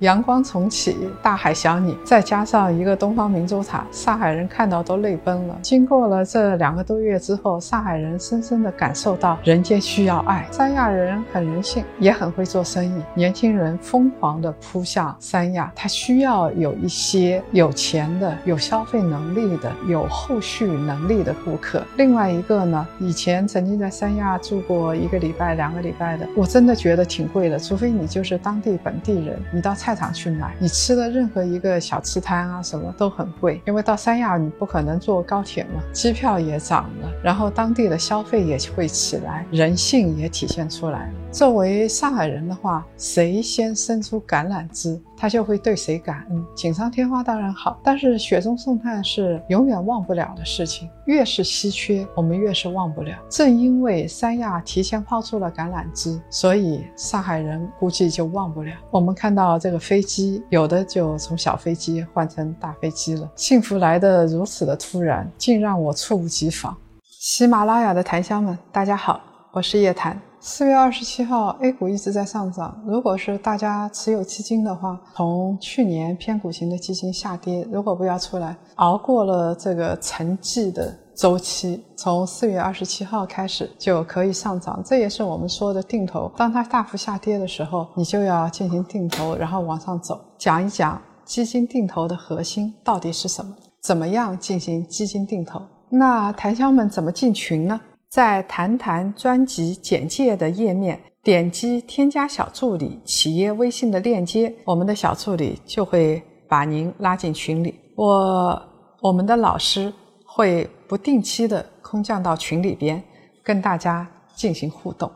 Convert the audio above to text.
阳光重启，大海想你，再加上一个东方明珠塔，上海人看到都泪奔了。经过了这两个多月之后，上海人深深地感受到人间需要爱。三亚人很人性，也很会做生意，年轻人疯狂地扑向三亚，他需要有一些有钱的、有消费能力的、有后续能力的顾客。另外一个呢，以前曾经在三亚住过一个礼拜、两个礼拜的，我真的觉得挺贵的，除非你就是当地本地人，你到。菜场去买，你吃的任何一个小吃摊啊，什么都很贵，因为到三亚你不可能坐高铁嘛，机票也涨了，然后当地的消费也会起来，人性也体现出来了。作为上海人的话，谁先伸出橄榄枝，他就会对谁感恩。锦上添花当然好，但是雪中送炭是永远忘不了的事情。越是稀缺，我们越是忘不了。正因为三亚提前抛出了橄榄枝，所以上海人估计就忘不了。我们看到这个飞机，有的就从小飞机换成大飞机了。幸福来得如此的突然，竟让我猝不及防。喜马拉雅的檀香们，大家好，我是叶檀。四月二十七号，A 股一直在上涨。如果是大家持有基金的话，从去年偏股型的基金下跌，如果不要出来，熬过了这个沉寂的周期，从四月二十七号开始就可以上涨。这也是我们说的定投。当它大幅下跌的时候，你就要进行定投，然后往上走。讲一讲基金定投的核心到底是什么？怎么样进行基金定投？那檀香们怎么进群呢？在谈谈专辑简介的页面，点击添加小助理企业微信的链接，我们的小助理就会把您拉进群里。我我们的老师会不定期的空降到群里边，跟大家进行互动。